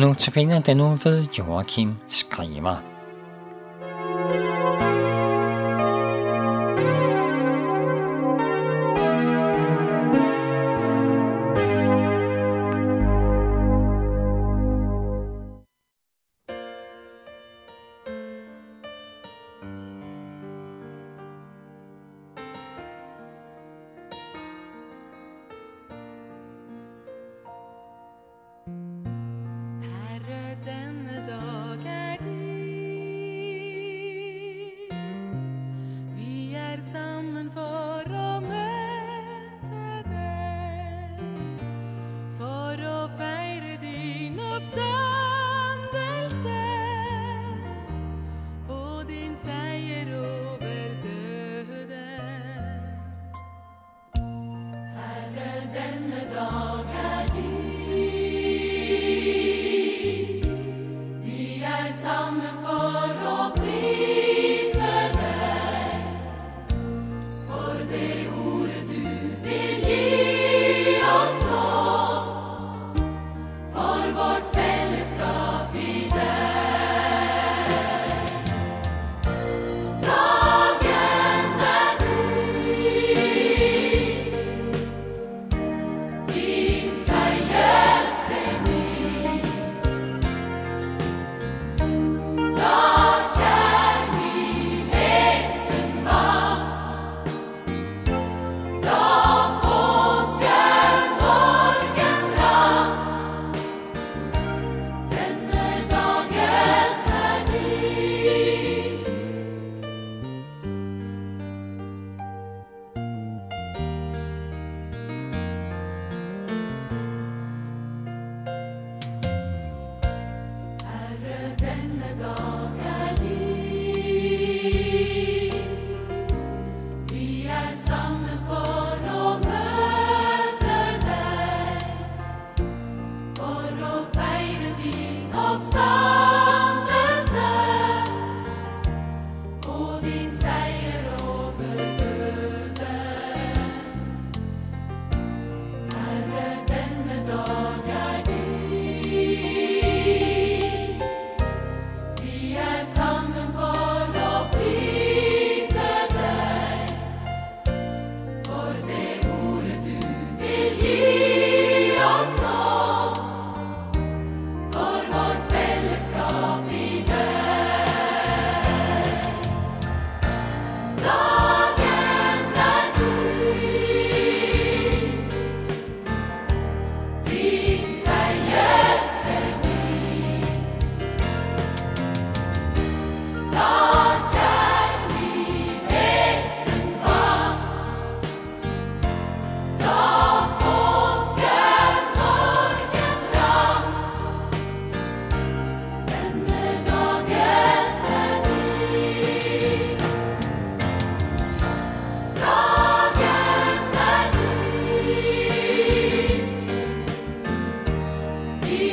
Nu tabiner den nu ved Joachim Skriver.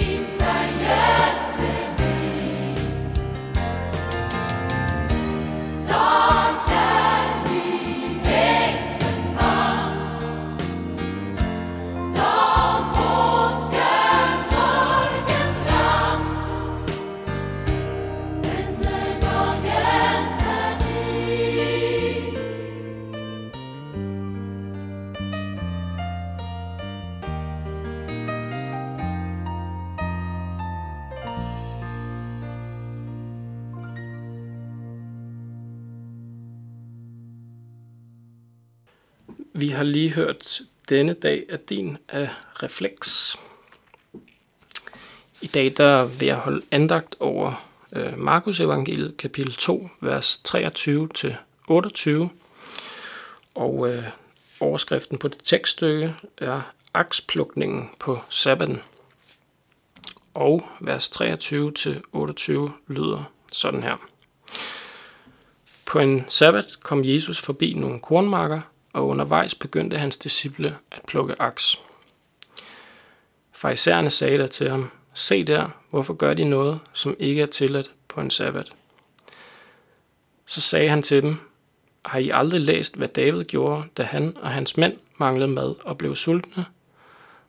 inside. Vi har lige hørt denne dag af din af Reflex. I dag der vil jeg holde andagt over øh, Markus evangeliet kapitel 2, vers 23-28. Og øh, overskriften på det tekststykke er aksplukningen på sabbaten. Og vers 23-28 lyder sådan her. På en sabbat kom Jesus forbi nogle kornmarker, og undervejs begyndte hans disciple at plukke aks. Farisæerne sagde der til ham, se der, hvorfor gør de noget, som ikke er tilladt på en sabbat? Så sagde han til dem, har I aldrig læst, hvad David gjorde, da han og hans mænd manglede mad og blev sultne?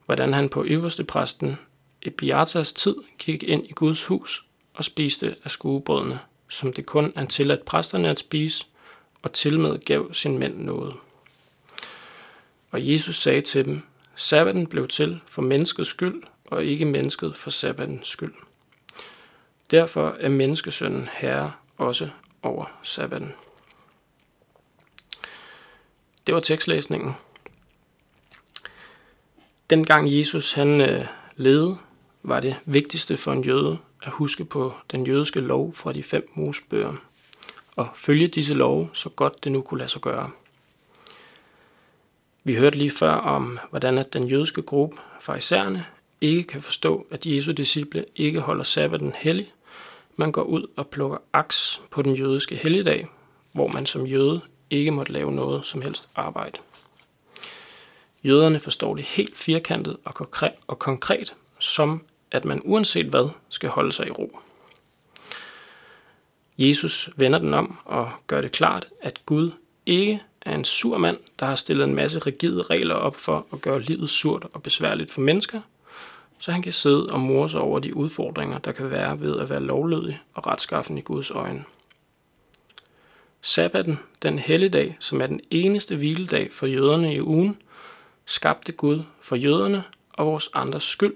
Hvordan han på øverste præsten Ebiatas tid gik ind i Guds hus og spiste af skuebrødene, som det kun er tilladt præsterne at spise, og tilmed gav sin mænd noget. Og Jesus sagde til dem, Sabbaten blev til for menneskets skyld, og ikke mennesket for sabbatens skyld. Derfor er menneskesønnen herre også over sabbaten. Det var tekstlæsningen. Dengang Jesus han øh, levede, var det vigtigste for en jøde at huske på den jødiske lov fra de fem Mosebøger og følge disse love så godt det nu kunne lade sig gøre. Vi hørte lige før om, hvordan at den jødiske gruppe, farisæerne, ikke kan forstå, at Jesu disciple ikke holder sabbaten hellig, man går ud og plukker aks på den jødiske helligdag, hvor man som jøde ikke måtte lave noget som helst arbejde. Jøderne forstår det helt firkantet og konkret, og konkret som, at man uanset hvad skal holde sig i ro. Jesus vender den om og gør det klart, at Gud ikke er en sur mand, der har stillet en masse rigide regler op for at gøre livet surt og besværligt for mennesker, så han kan sidde og more sig over de udfordringer, der kan være ved at være lovlydig og retskaffen i Guds øjne. Sabbaten, den helligdag, som er den eneste hviledag for jøderne i ugen, skabte Gud for jøderne og vores andres skyld.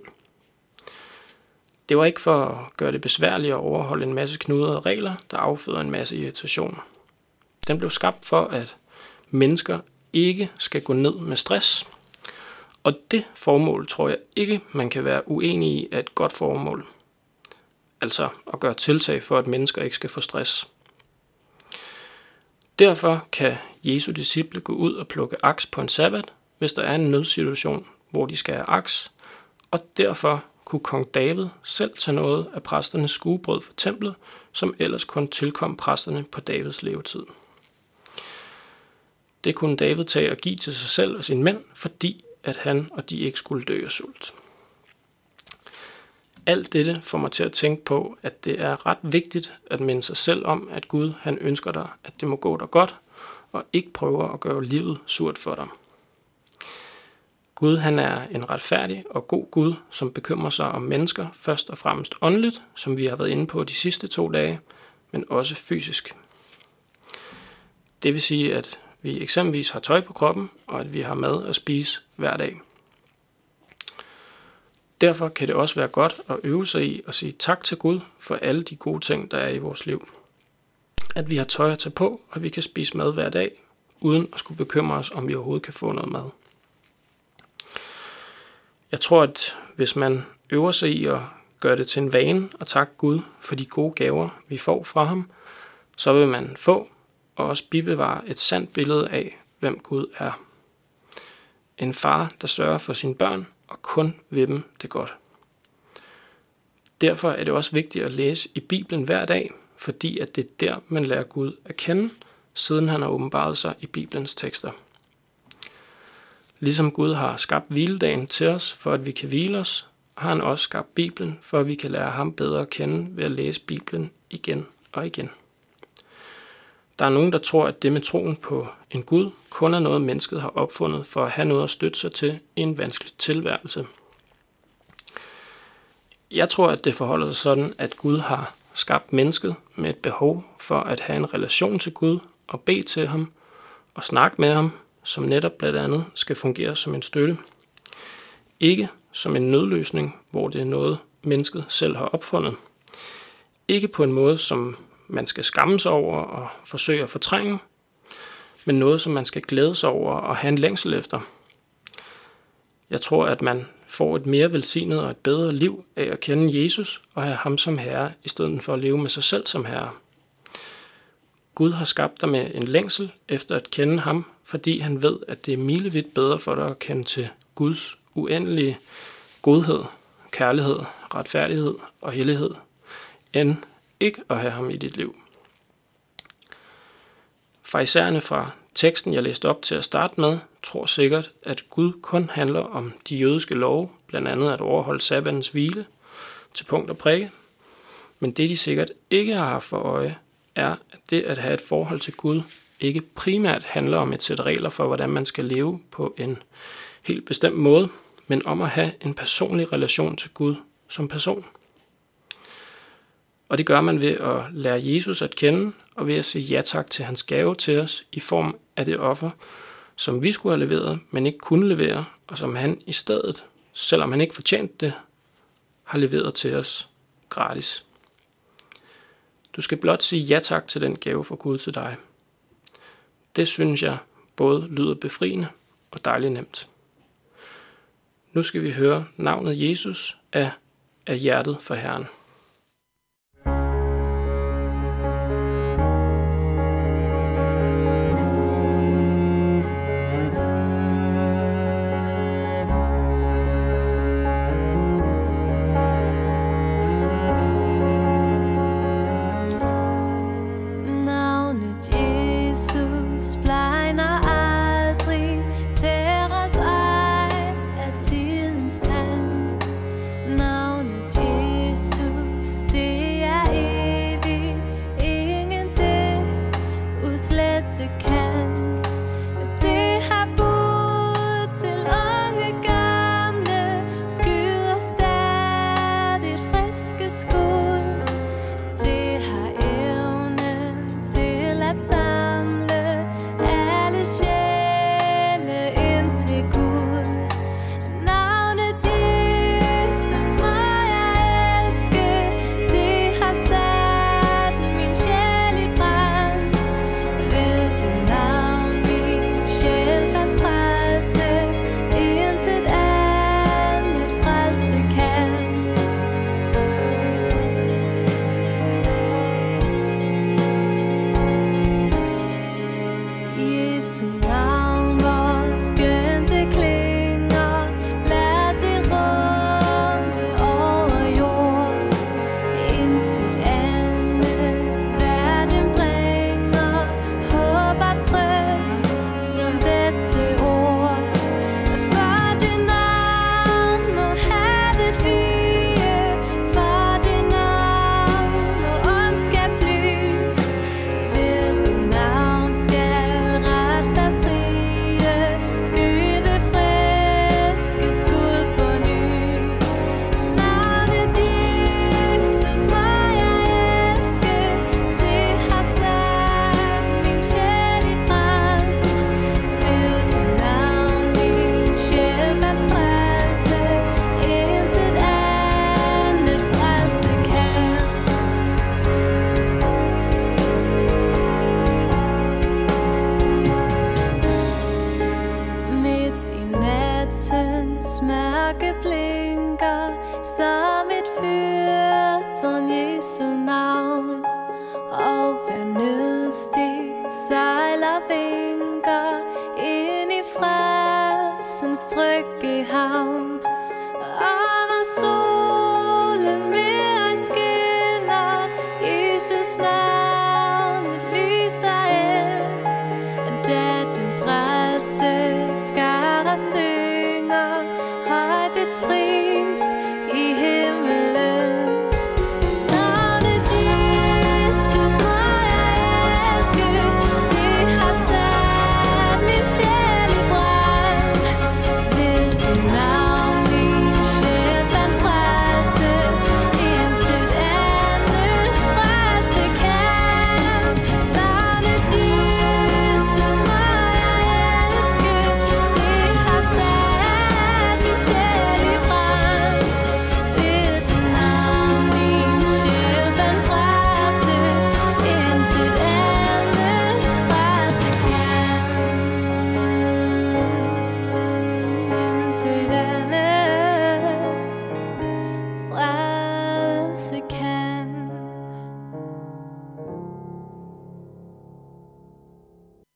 Det var ikke for at gøre det besværligt at overholde en masse knudrede regler, der afføder en masse irritation. Den blev skabt for, at mennesker ikke skal gå ned med stress. Og det formål tror jeg ikke, man kan være uenig i er et godt formål. Altså at gøre tiltag for, at mennesker ikke skal få stress. Derfor kan Jesu disciple gå ud og plukke aks på en sabbat, hvis der er en nødsituation, hvor de skal have aks, og derfor kunne kong David selv tage noget af præsternes skuebrød for templet, som ellers kun tilkom præsterne på Davids levetid. Det kunne David tage og give til sig selv og sine mænd, fordi at han og de ikke skulle dø af sult. Alt dette får mig til at tænke på, at det er ret vigtigt at minde sig selv om, at Gud han ønsker dig, at det må gå dig godt, og ikke prøver at gøre livet surt for dig. Gud han er en retfærdig og god Gud, som bekymrer sig om mennesker først og fremmest åndeligt, som vi har været inde på de sidste to dage, men også fysisk. Det vil sige, at vi eksempelvis har tøj på kroppen, og at vi har mad at spise hver dag. Derfor kan det også være godt at øve sig i at sige tak til Gud for alle de gode ting, der er i vores liv. At vi har tøj at tage på, og at vi kan spise mad hver dag, uden at skulle bekymre os, om vi overhovedet kan få noget mad. Jeg tror, at hvis man øver sig i at gøre det til en vane og takke Gud for de gode gaver, vi får fra ham, så vil man få og også bibevare et sandt billede af, hvem Gud er. En far, der sørger for sine børn og kun ved dem det godt. Derfor er det også vigtigt at læse i Bibelen hver dag, fordi at det er der, man lærer Gud at kende, siden han har åbenbaret sig i Bibelens tekster. Ligesom Gud har skabt hviledagen til os, for at vi kan hvile os, har han også skabt Bibelen, for at vi kan lære ham bedre at kende ved at læse Bibelen igen og igen. Der er nogen, der tror, at det med troen på en Gud kun er noget, mennesket har opfundet for at have noget at støtte sig til i en vanskelig tilværelse. Jeg tror, at det forholder sig sådan, at Gud har skabt mennesket med et behov for at have en relation til Gud og bede til ham og snakke med ham, som netop blandt andet skal fungere som en støtte. Ikke som en nødløsning, hvor det er noget, mennesket selv har opfundet. Ikke på en måde, som man skal skamme sig over og forsøge at fortrænge, men noget, som man skal glæde sig over og have en længsel efter. Jeg tror, at man får et mere velsignet og et bedre liv af at kende Jesus og have ham som herre, i stedet for at leve med sig selv som herre. Gud har skabt dig med en længsel efter at kende ham, fordi han ved, at det er milevidt bedre for dig at kende til Guds uendelige godhed, kærlighed, retfærdighed og hellighed, end ikke at have ham i dit liv. Farisæerne fra teksten, jeg læste op til at starte med, tror sikkert, at Gud kun handler om de jødiske love, blandt andet at overholde sabbatens hvile til punkt og prikke. Men det de sikkert ikke har haft for øje, er, at det at have et forhold til Gud ikke primært handler om et sæt regler for, hvordan man skal leve på en helt bestemt måde, men om at have en personlig relation til Gud som person. Og det gør man ved at lære Jesus at kende, og ved at sige ja tak til hans gave til os i form af det offer, som vi skulle have leveret, men ikke kunne levere, og som han i stedet, selvom han ikke fortjente det, har leveret til os gratis. Du skal blot sige ja tak til den gave fra Gud til dig. Det synes jeg både lyder befriende og dejligt nemt. Nu skal vi høre navnet Jesus af, af hjertet for Herren.